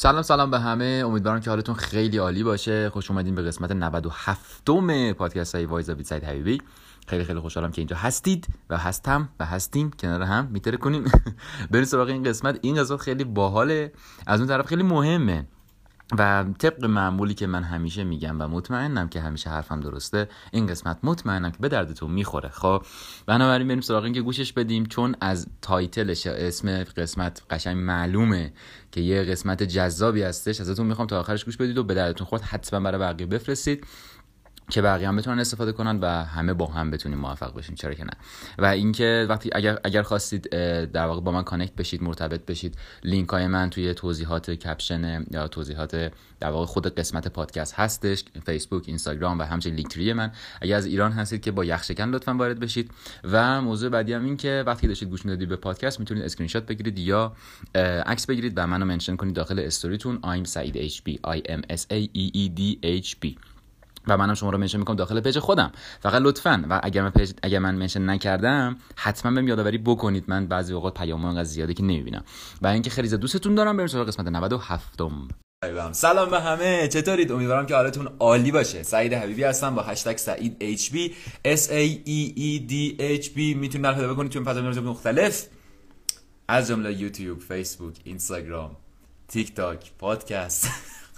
سلام سلام به همه. امیدوارم که حالتون خیلی عالی باشه. خوش اومدین به قسمت 97 م پادکست های وایزا بیت سایت حبیبی. خیلی خیلی خوشحالم که اینجا هستید و هستم و هستیم. کنار هم میتره کنیم بریم سراغ این قسمت. این قسمت خیلی باحاله. از اون طرف خیلی مهمه. و طبق معمولی که من همیشه میگم و مطمئنم که همیشه حرفم درسته این قسمت مطمئنم که به دردتون می‌خوره. خب بنابراین بریم سراغ این که گوشش بدیم چون از تایتلش اسم قسمت قشنگ معلومه که یه قسمت جذابی هستش. ازتون می‌خوام تا آخرش گوش بدید و به دردتون خورد حتما برای بقیه بفرستید. که بقیه هم بتونن استفاده کنن و همه با هم بتونیم موفق بشیم. چرا که نه؟ و اینکه وقتی اگر اگر خواستید در واقع با من connect بشید مرتبط بشید لینک های من توی توضیحات caption یا توضیحات در واقع خود قسمت پادکست هستش فیسبوک اینستاگرام و همچنین Linktree من. اگر از ایران هستید که با یخ‌شکن لطفا وارد بشید. و موضوع بعدی هم این که وقتی داشتید گوش می‌دادید به پادکست می‌تونید اسکرین شات بگیرید یا عکس بگیرید و منو mention کنید داخل استوریتون. I'm Saeed HB I M S A E E D H B. و منم شما رو mention می‌کنم داخل page خودم. فقط لطفا و اگر من page اگر من mention نکردم حتما بهم یادآوری بکنید. من بعضی اوقات پیام انقدر زیاده که نمی‌بینم. و اینکه خیلی دوستتون دارم بریم سراغ قسمت 97م سلام به همه. چطورید؟ امیدوارم که حالتون عالی باشه. سعید حبیبی هستم با هشتگ سعید HB S A E E D H B. می‌تونید من پیدا بکنید. توی فضای مختلف. از جمله یوتیوب فیسبوک اینستاگرام تیک تاک پادکست.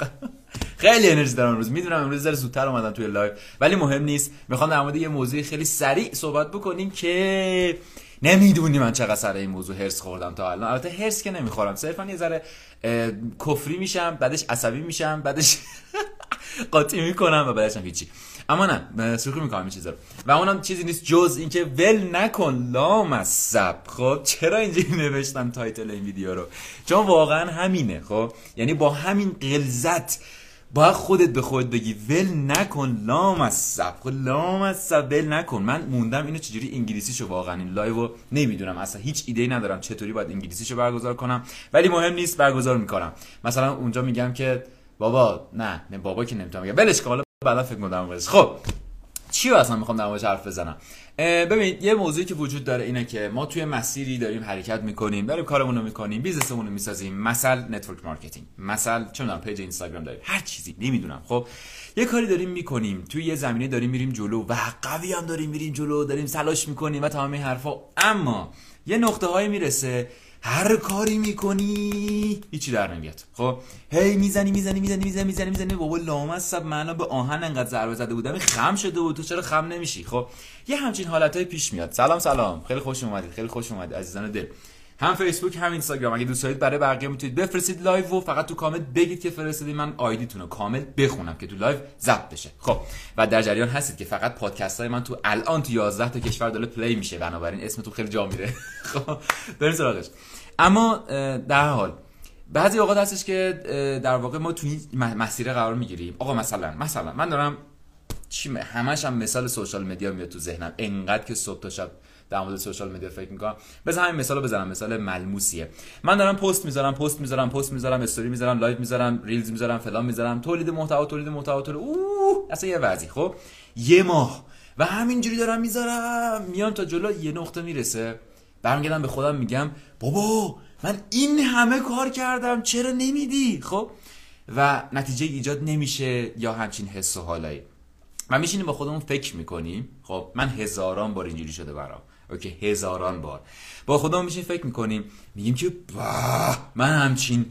خیلی انرژی دارم امروز. می‌دونم امروز ذره زودتر اومدم توی live ولی مهم نیست. می‌خوام در مورد یه موضوع خیلی سریع صحبت بکنیم که نمی‌دونی من چقدر سر این موضوع حرص خوردم تا الان. البته حرص که نمی‌خورم. صرفا یه ذره کفری میشم بعدش عصبی میشم بعدش قاطی می‌کنم و بعدش هم هیچی. اما نه شوخی می‌کنم این چیزا رو. و اونم چیزی نیست جز اینکه ول نکن لامصب خب چرا اینجوری نوشتم title این ویدیو رو؟ چون واقعا همینه خب؟ یعنی با همین غلظت باید خودت به خودت بگی ول نکن لامصب خب لامصب ول نکن. من موندم اینو چجوری انگلیسیشو واقعا این live نمی‌دونم. اصلا هیچ ایده ندارم چطوری باید انگلیسیشو برگزار کنم. ولی مهم نیست برگزار می‌کنم. مثلا اونجا میگم که بابا نه نه بابا که نمی‌تونم بگم. ولش کن. بعدا فکر کنم خب چی اصلا می‌خوام در موردش حرف بزنم؟ ببین یه موضوعی که وجود داره اینه که ما توی مسیری داریم حرکت می‌کنیم داریم کارمون رو می‌کنیم business مون رو می‌سازیم. مثلا network marketing مثلا چه می‌دونم page اینستاگرام داریم. هر چیزی نمی‌دونم. خب یه کاری داریم می‌کنیم. توی یه زمینه داریم میریم جلو و قوی هم داریم میریم جلو داریم تلاش می‌کنیم و تمام این حرفا. اما یه نقطه هایی می‌رسه هر کاری می‌کنی هیچی در نمیاد. خب هی می‌زنی می‌زنی می‌زنی می‌زنی می‌زنی می‌زنی. بابا لامصب من به آهن انقدر ضربه زده بودم. خم شده بود. تو چرا خم نمیشی؟ خب یه همچین حالتای پیش میاد. سلام سلام. خیلی خوش اومدید خیلی خوش اومدید عزیزان دل. هم فیسبوک هم اینستاگرام. اگه دوست دارید برای بقیه می‌تونید بفرستید live و فقط تو کامنت بگید که فرستادید من ID تون رو کامل بخونم که تو live ضبط بشه. خب و در جریان هستید که فقط پادکست های من تو الان تو 11 تا کشور داره play میشه. بنابراین اسمتون خیلی جا میره. خب بریم سراغش. اما در حال بعضی اوقات هستش که در واقع ما تو این مسیر قرار می‌گیریم. آقا مثلا مثلا من دارم چی همش هم مثال social media میاد تو ذهنم. انقدر که صبح تا شب در مورد social media فکر می‌کنم. بذار همین مثال رو بزنم مثال ملموسیه. من دارم پست می‌ذارم پست می‌ذارم پست می‌ذارم استوری می‌ذارم live می‌ذارم reels می‌ذارم فلان می‌ذارم. تولید محتوا تولید محتوا تولید. اوه اصلا یه وضعی خب؟ یه ماه و همینجوری دارم می‌ذارم. میام تا جلو یه نقطه می‌رسه. برمیگردم به خودم میگم بابا من این همه کار کردم چرا نمیدی؟ خب؟ و نتیجه ایجاد نمیشه یا همچین حس و حالایی. و میشینیم با خودمون فکر می‌کنیم. خب من هزاران بار اینجوری شده برام. اوکی هزاران بار. با خودمون میشیم فکر می‌کنیم میگیم که من همچین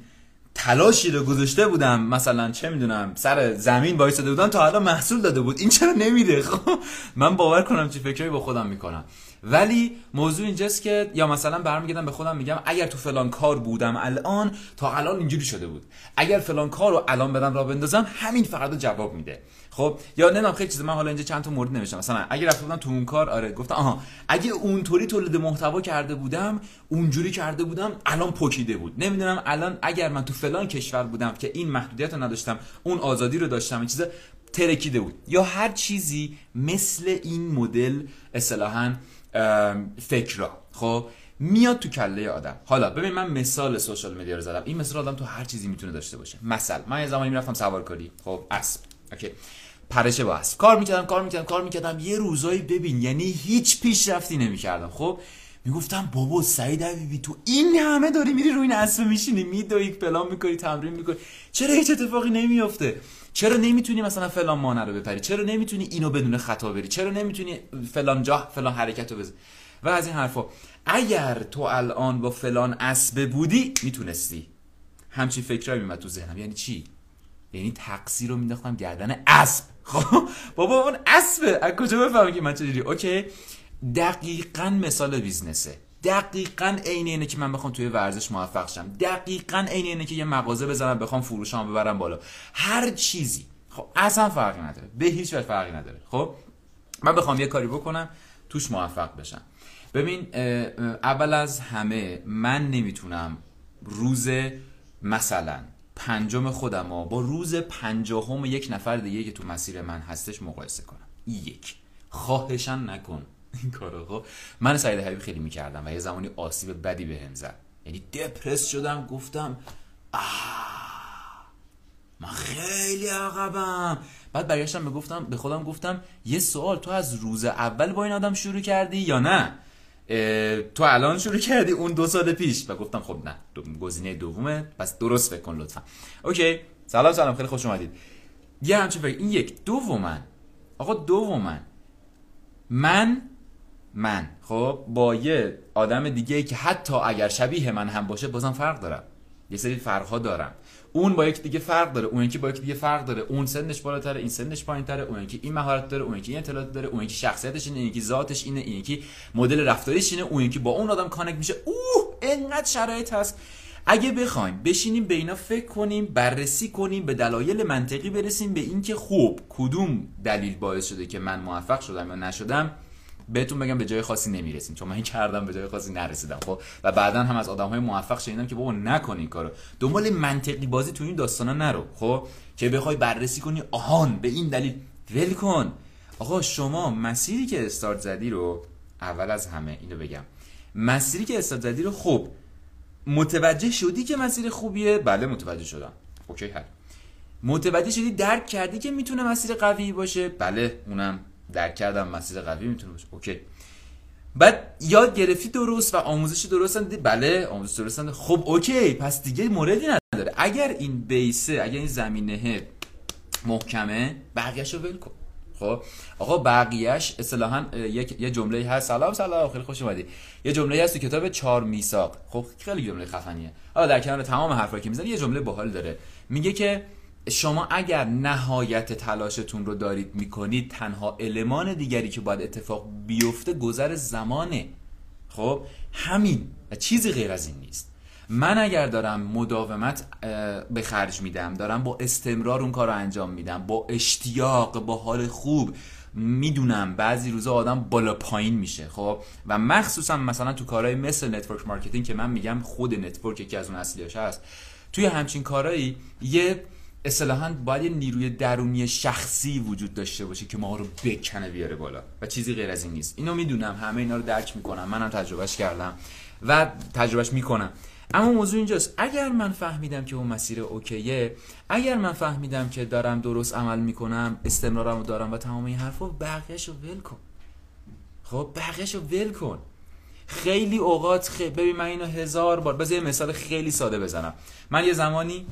تلاشی رو گذاشته بودم. مثلا چه می‌دونم سر زمین وایساده بودم تا حالا محصول داده بود. این چرا نمیده؟ خب من باور کنم چه فکری با خودم می‌کنم. ولی موضوع اینجاست که یا مثلا برمیگردم به خودم میگم اگر تو فلان کار بودم الان تا الان اینجوری شده بود. اگر فلان کار رو الان بدم را بندازم همین فقط جواب میده. خب یا نمی‌دونم خیلی چیز من حالا اینجا چند تا مورد نوشتم. مثلا اگه رفته بودم تو اون کار آره گفتم آها اگه اونطوری تولید محتوا کرده بودم اونجوری کرده بودم الان پوکیده بود. نمی‌دونم الان اگر من تو فلان کشور بودم که این محدودیت رو نداشتم اون آزادی رو داشتم چیز ترکیده بود. یا هر چیزی مثل این مدل اصطلاحا فکرا. خب میاد تو کله آدم. حالا ببین من مثال سوشال مدیا رو زدم. این مثال آدم تو هر چیزی می‌تونه داشته باشه. مثلا من یه زمانی می‌رفتم سوارکاری. خب اسب. اوکی. پرشه با اسب. کار می‌کردم کار می‌کردم کار می‌کردم. یه روزایی ببین یعنی هیچ پیشرفتی نمی‌کردم. خب می‌گفتم بابا سعید حبیبی تو این همه داری میری روی اسب میشینی میدوی پلان می‌کنی تمرین می‌کنی. چرا هیچ اتفاقی نمیافته؟ چرا نمی‌تونی مثلا فلان مانه رو بپری؟ چرا نمی‌تونی اینو بدون خطا بری؟ چرا نمی‌تونی فلان جا فلان حرکت رو بزنی؟ و از این حرفا اگر تو الان با فلان اسب بودی می‌تونستی. همچین فکرایی میمد تو ذهنم. یعنی چی؟ یعنی تقصیر رو مینداختم گردن اسب خب بابا اون اسبه از کجا بفهمم که من چجوری؟ اوکی. دقیقا مثال بیزنسه. دقیقا عین اینه که من بخوام توی ورزش موفق شم. دقیقا عین اینه که یه مغازه بزنم بخوام فروشام ببرم بالا. هر چیزی. خب اصلا فرقی نداره. به هیچ وجه فرقی نداره. خب من بخوام یه کاری بکنم توش موفق بشم. ببین اول از همه من نمی‌تونم روز مثلا پنجم خودم با روز پنجاهم یک نفر دیگه که تو مسیر من هستش مقایسه کنم. یک. خواهشن نکن. این کارو. خب من سعید حبیب خیلی می‌کردم و یه زمانی آسیب بدی به هم زد. یعنی دپرس شدم گفتم آه من خیلی عقبم. بعد برگشتم به گفتم به خودم گفتم یه سوال تو از روز اول با این آدم شروع کردی یا نه؟ تو الان شروع کردی اون دو سال پیش. و گفتم خب نه گزینه دومه پس درست فکر کن لطفا. اوکی سلام سلام خیلی خوش اومدید. یه همچین فکر این یک دومن. آقا دومن. من من. خب با یه آدم دیگه که حتی اگر شبیه من هم باشه بازم فرق دارم. یه سری فرقها دارم. اون با یک دیگه فرق داره اون یکی با یک دیگه فرق داره. اون سنش بالاتره این سنش پایینتره اون یکی این مهارت داره اون یکی این اطلاعات داره اون یکی شخصیتش اینه این یکی ذاتش اینه این یکی مدل رفتاریش اینه اون یکی با اون آدم کانکت میشه. اوه انقدر شرایط هست. اگه بخوایم بشینیم به اینا فکر کنیم بررسی کنیم به دلایل منطقی برسیم به اینکه خوب کدوم دلیل باعث شده که من موفق شدم یا نشدم؟ بهتون بگم به جای خاصی نمی‌رسیم چون من این کردم به جای خاصی نرسیدم خب؟ و بعدا هم از آدم های موفق شنیدم که بابا نکن این کارو. دنبال منطقی بازی تو این داستانا نرو خب؟ که بخوای بررسی کنی. آهان به این دلیل ول کن. آقا شما مسیری که استارت زدی رو اول از همه اینو بگم. مسیری که استارت زدی رو خب متوجه شدی که مسیر خوبیه؟ بله متوجه شدم. اوکی حل. متوجه شدی درک کردی که می‌تونه مسیر قوی باشه؟ بله اونم درک کردم مسیر قوی می‌تونه باشه. اوکی. بعد یاد گرفتی درست و آموزش درست بله آموزش درست خب اوکی. پس دیگه موردی نداره. اگر این بیسه اگر این زمینه محکمه بقیه‌شو ول کن. خب؟ آقا بقیهش اصطلاحا یک یه جمله هست. سلام سلام. خیلی خوش اومدی. یه جمله هست تو کتاب چهار میثاق. خب خیلی جمله خفنیه. حالا در کنار تمام حرفایی که می‌زنی یه جمله باحال داره. میگه که شما اگر نهایت تلاشتون رو دارید می‌کنید تنها المان دیگری که باید اتفاق بیفته گذر زمانه. خب؟ همین. و چیزی غیر از این نیست. من اگر دارم مداومت به خرج میدم دارم با استمرار اون کار رو انجام میدم با اشتیاق با حال خوب می‌دونم بعضی روزا آدم بالا پایین میشه. خب؟ و مخصوصا مثلا تو کارهای مثل network marketing که من میگم خود network یکی از اون اصلیاش هست. توی همچین کارهایی یه اصطلاحا باید یه نیروی درونی شخصی وجود داشته باشه که ما رو بکنه بیاره بالا و چیزی غیر از این نیست. اینو می‌دونم. همه اینا رو درک می‌کنم. منم تجربهش کردم و تجربهش می‌کنم. اما موضوع اینجاست. اگر من فهمیدم که اون مسیر اوکیه اگر من فهمیدم که دارم درست عمل می‌کنم استمرارم رو دارم و تمام این حرفا بقیهش رو ول کن. خب بقیهش رو ول کن. خیلی اوقات خیلی ببین من اینو هزار بار بذار یه مثال خیلی ساده بزنم. من یه زمانی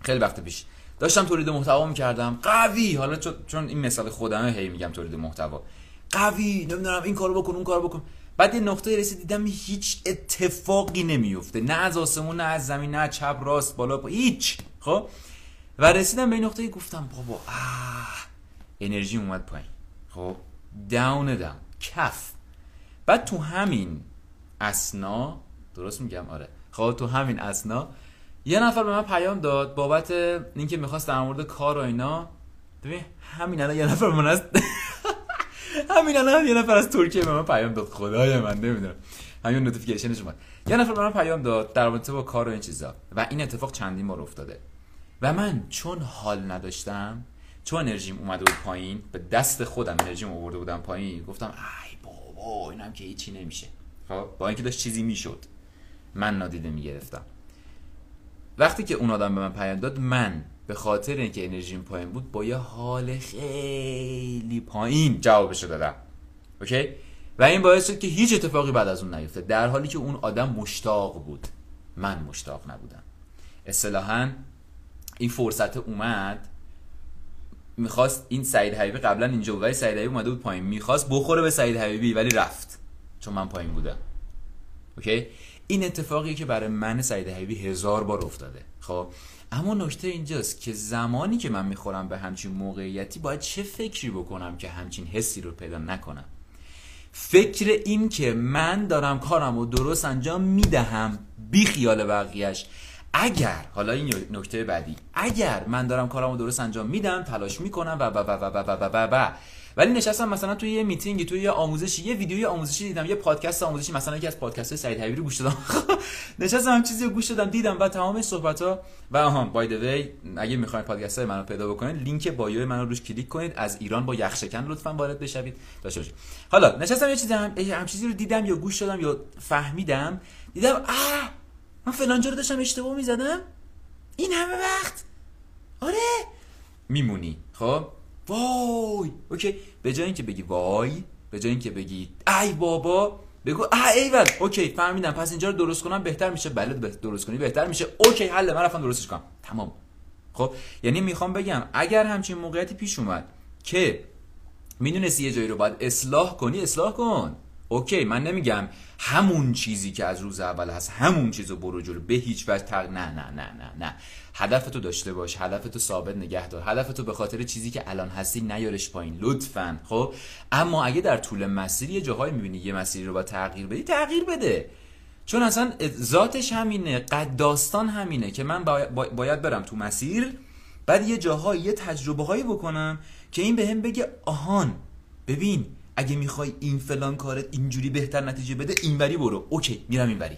خیلی وقت پیش. داشتم تولید محتوا می‌کردم. قوی. حالا چون این مثال خودمه هی میگم تولید محتوا. قوی. نمی‌دونم این کارو بکن اون کارو بکن. بعد یه نقطه رسید دیدم هیچ اتفاقی نمیفته نه از آسمون نه از زمین نه چپ راست بالا پا هیچ. خب؟ و رسیدم به این نقطه گفتم بابا آه. انرژی اومد پایین. خب؟ down down. کف. بعد تو همین اسنا درست میگم؟ آره. خب تو همین اسنا یه نفر به من پیام داد بابت اینکه می‌خواست در مورد کار و اینا. ببین همین الان یه نفر من از همین الان یه نفر از ترکیه به من پیام داد. خدای من نمی‌دونم. همین notification ش اومد. یه نفر به من پیام داد در رابطه با کار و این چیزا. و این اتفاق چندین بار افتاده. و من چون حال نداشتم چون انرژیم اومده بود پایین به دست خودم انرژیم آورده بودم پایین گفتم ای بابا اینم که هیچی نمیشه. خب با اینکه داشت چیزی می‌شد من نادیده می‌گرفتم. وقتی که اون آدم به من پیام داد من به خاطر اینکه انرژیم پایین بود با یه حال خیلی پایین جوابشو دادم. اوکی؟ و این باعث شد که هیچ اتفاقی بعد از اون نیفته در حالی که اون آدم مشتاق بود. من مشتاق نبودم. اصطلاحا این فرصت اومد می‌خواست این سعید حبیبی قبلا اینجا بود ولی سعید حبیبی اومده بود پایین. می‌خواست بخوره به سعید حبیبی ولی رفت. چون من پایین بودم. اوکی؟ این اتفاقی که برای من سعید حبیبی هزار بار افتاده. خب اما نکته اینجاست که زمانی که من می‌خورم به همچین موقعیتی باید چه فکری بکنم که همچین حسی رو پیدا نکنم؟ فکر این که من دارم کارم و درست انجام می‌دهم بی خیال بقیهش اگر حالا این نکته بعدی اگر من دارم کارم و درست انجام میدم تلاش می‌کنم و و و و و و و, و, و ولی نشستم مثلا توی یه میتینگی توی یه آموزشی یه ویدیوی آموزشی دیدم یه پادکست آموزشی مثلا یکی از پادکست سعید حبیبی گوش دادم. نشستم هم چیزی رو گوش دادم دیدم و تمام صحبت ها و آهان by the way اگه می‌خواین پادکست های منو پیدا بکنید لینک bio منو روش کلیک کنید. از ایران با یخشکن لطفا وارد بشوید. باشید. حالا نشستم یه چیزی هم, هم چیزی رو دیدم یا گوش دادم یا فهمیدم. دیدم آه من فلان رو داشتم اشتباه می‌زدم؟ این همه وقت؟ آره. میمونی. خب؟ وای okay. به جای اینکه بگی وای به جای اینکه بگی ای بابا بگو ای ایول okay فهمیدم. پس اینجا رو درست کنم بهتر میشه. بله درست کنی بهتر میشه. okay حله من رفتم درستش کنم. تمام. خب یعنی می‌خوام بگم اگر همچین موقعیتی پیش اومد که می‌دونستی یه جایی رو باید اصلاح کنی اصلاح کن. اوکی من نمیگم همون چیزی که از روز اول هست همون چیزو برو جلو به هیچ وجه تق... نه نه نه نه نه. هدفتو داشته باش هدفتو ثابت نگه دار هدفتو به خاطر چیزی که الان هستی نیارش پایین لطفا خب؟ اما اگه در طول مسیر یه جاهایی می‌بینی یه مسیری رو با تغییر بدی تغییر بده. چون اصلا ذاتش همینه قد داستان همینه که من باید برم تو مسیر بعد یه جاهایی یه تجربه هایی بکنم که این بهم بگه آهان ببین اگه می‌خوای این فلان کارت اینجوری بهتر نتیجه بده اینوری برو. okay میرم اینوری.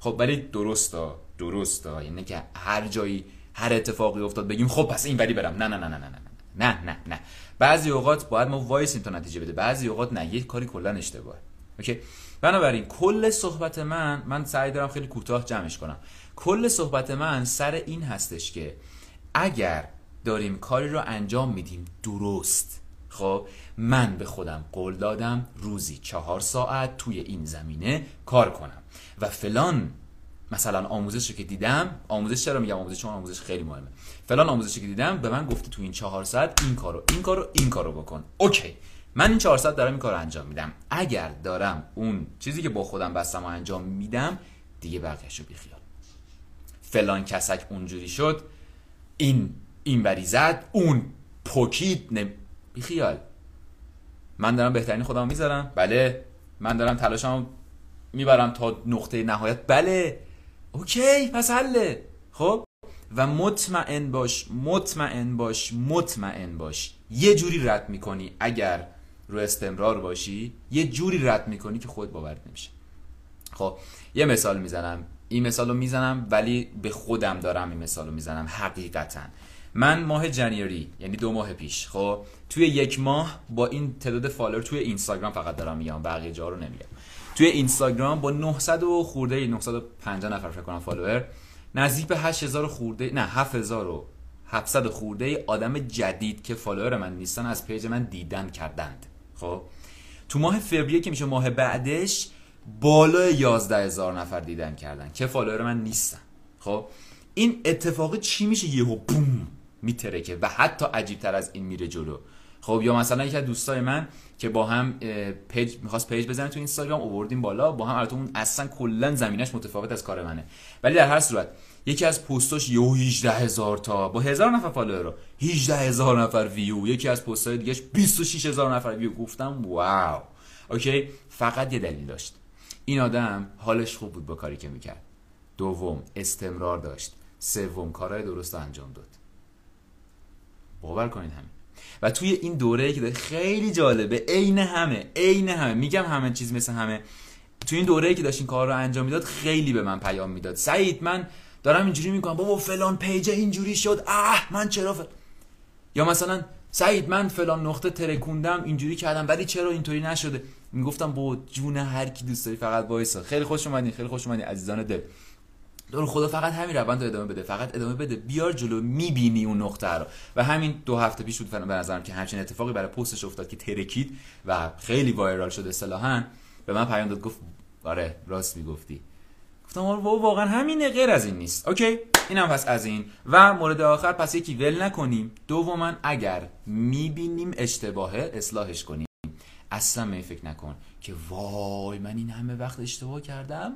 خب ولی درستا درستا. یعنی که هر جایی هر اتفاقی افتاد بگیم خب پس اینوری برم. نه نه نه نه نه نه نه نه نه بعضی اوقات باید ما وایسیم تا نتیجه بده. بعضی اوقات نه یه کاری کلا اشتباهه. okay؟ بنابراین کل صحبت من من سعی دارم خیلی کوتاه جمعش کنم. کل صحبت من سر این هستش که اگر داریم کاری رو انجام میدیم درست. خب من به خودم قول دادم روزی چهار ساعت توی این زمینه کار کنم. و فلان مثلا آموزش رو که دیدم آموزش چرا میگم آموزش؟ چون آموزش خیلی مهمه. فلان آموزش که دیدم به من گفته تو این چهار ساعت این کارو این کارو این کارو بکن. اوکی. من این چهار ساعت دارم این کارو انجام میدم. اگر دارم اون چیزی که با خودم بستم و انجام میدم دیگه بقیه‌شو رو بیخیال فلان کسک اونجوری شد این این بری زد اون پوکید نم... بیخیال. من دارم بهترین خودم می‌ذارم. بله. من دارم تلاشمو می‌برم تا نقطه نهایت. بله. اوکی. پس حله. خب؟ و مطمئن باش مطمئن باش مطمئن باش. یه جوری رد می‌کنی اگر رو استمرار باشی یه جوری رد می‌کنی که خود باورت نمیشه. خب؟ یه مثال می‌زنم. این مثال رو می‌زنم ولی به خودم دارم این مثال رو می‌زنم. حقیقتا. من ماه January یعنی دو ماه پیش. خب توی یک ماه با این تعداد follower توی اینستاگرام فقط دارم میگم بقیه جا رو نمیگم. توی اینستاگرام با 900 و خورده 950 نفر فکر کنم follower نزدیک به 8000 خورده نه 7000 و 700 خورده آدم جدید که follower من نیستن از page من دیدن کردند. خب تو ماه فوریه که میشه ماه بعدش بالای 11000 نفر دیدن کردن که follower من نیستن. خب این اتفاق چی میشه؟ یهو boom! میترکه و حتی عجیب تر از این میره جلو. خب یا مثلا یکی از دوستای من که با هم page می‌خواست پیج بزنه تو اینستاگرام اووردیم بالا با هم البته اون اصلا کلا زمینش متفاوت از کار منه. ولی در هر صورت یکی از پستاش یهو 18 هزار تا با هزار نفر follower 18 هزار نفر ویو. یکی از پستای دیگهش 26 هزار نفر ویو. گفتم واو. اوکی؟ فقط یه دلیل داشت. این آدم حالش خوب بود با کاری که می‌کرد. دوم استمرار داشت. سوم کارهای درست انجام داد. باور کنید همین. و توی این دوره که خیلی جالبه عین همه عین همه میگم همه چیز مثل همه. توی این دوره که داشت این کار رو انجام می‌داد خیلی به من پیام می‌داد. سعید من دارم اینجوری می‌کنم بابا فلان page اینجوری شد. اه من چرا فل... یا مثلا سعید من فلان نقطه ترکوندم اینجوری کردم ولی چرا اینطوری نشده؟ می‌گفتم با جون هر کی دوست داری فقط وایسا. خیلی خوش اومدین خیلی خوش اومدین عزیزان دل. تو رو خدا فقط همین روند رو ادامه بده فقط ادامه بده. بیار جلو می‌بینی اون نقطه رو. و همین دو هفته پیش بود به نظرم که همچین اتفاقی برای پستش افتاد که ترکید و خیلی viral شد اصطلاحا. به من پیام داد گفت آره راست می‌گفتی. گفتم واقعا همینه غیر از این نیست. okay اینم پس از این. و مورد آخر پس یکی ول نکنیم. دوما اگر می‌بینیم اشتباهه اصلاحش کنیم. اصلا می فکر نکن که وای من این همه وقت اشتباه کردم.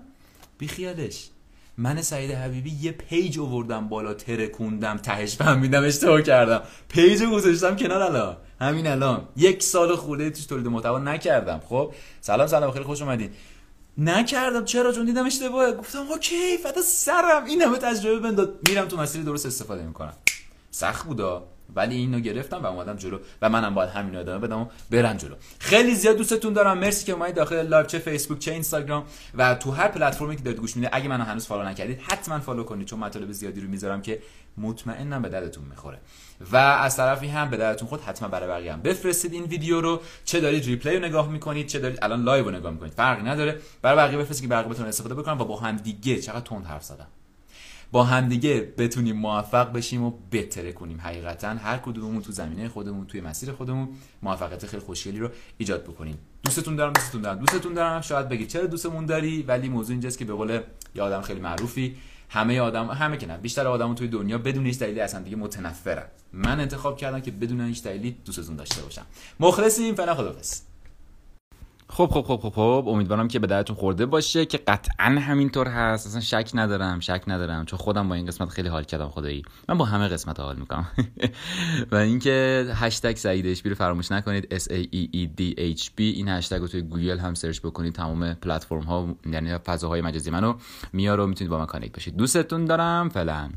بیخیالش. من سعید حبیبی یه page اووردم بالا ترکوندم تهش فهمیدم اشتباه کردم. page گذاشتم کنار الان. همین الان. یک سال خورده توش تولید محتوا نکردم. خب؟ سلام سلام. خیلی خوش اومدین. نکردم. چرا؟ چون دیدم اشتباهه. گفتم okay فدا سرم. این همه تجربه به من داد میرم تو مسیر درست استفاده می‌کنم. سخت بودا ولی اینو گرفتم و اومدم جلو و منم باید همین ادامه بدم و برم جلو. خیلی زیاد دوستتون دارم. مرسی که اومدید داخل live چه فیسبوک چه اینستاگرام و تو هر پلتفرمی که دارید گوش می‌دید. اگه منو هنوز follow نکردید حتما follow کنید چون مطالب زیادی رو می‌ذارم که مطمئنم به دردتون می‌خوره. و از طرفی هم به دردتون خود حتما برای بقیه هم بفرستید این ویدیو رو. چه دارید replay رو نگاه می‌کنید چه دارید الان live رو نگاه می‌کنید فرقی نداره. برای بقیه بفرستید که بقیه بتونن استفاده بکنن و با هم دیگه چقدر تند حرف زدم با همدیگه بتونیم موفق بشیم و بهتره کنیم. حقیقتا هر کدوممون تو زمینه خودمون توی مسیر خودمون موفقیت خیلی خوشگلی رو ایجاد بکنیم. دوستتون دارم دوستتون دارم دوستتون دارم. شاید بگید چرا دوستمون داری؟ ولی موضوع اینجاست که به قول یه آدم خیلی معروفی همه آدم همه که نه بیشتر آدم توی دنیا بدون هیچ دلیلی اصلا دیگه متنفرن. من انتخاب کردم که بدون هیچ دلیلی دوستتون داشته باشم. مخلصیم. فعلا خدافظ خب خب خب خب خب امیدوارم که به درتون خورده باشه که قطعا همینطور هست. اصلا شک ندارم شک ندارم. چون خودم با این قسمت خیلی حال کردم خدایی. من با همه قسمت حال می‌کنم. و اینکه هشتگ سعید H رو فراموش نکنید. S A E E D H B این هشتگ رو توی گوگل هم سرچ بکنید. تمام پلتفرم ها یعنی فضاهای مجازی منو میاره و می‌تونید با من connect بشید دوستتون دارم. فعلا.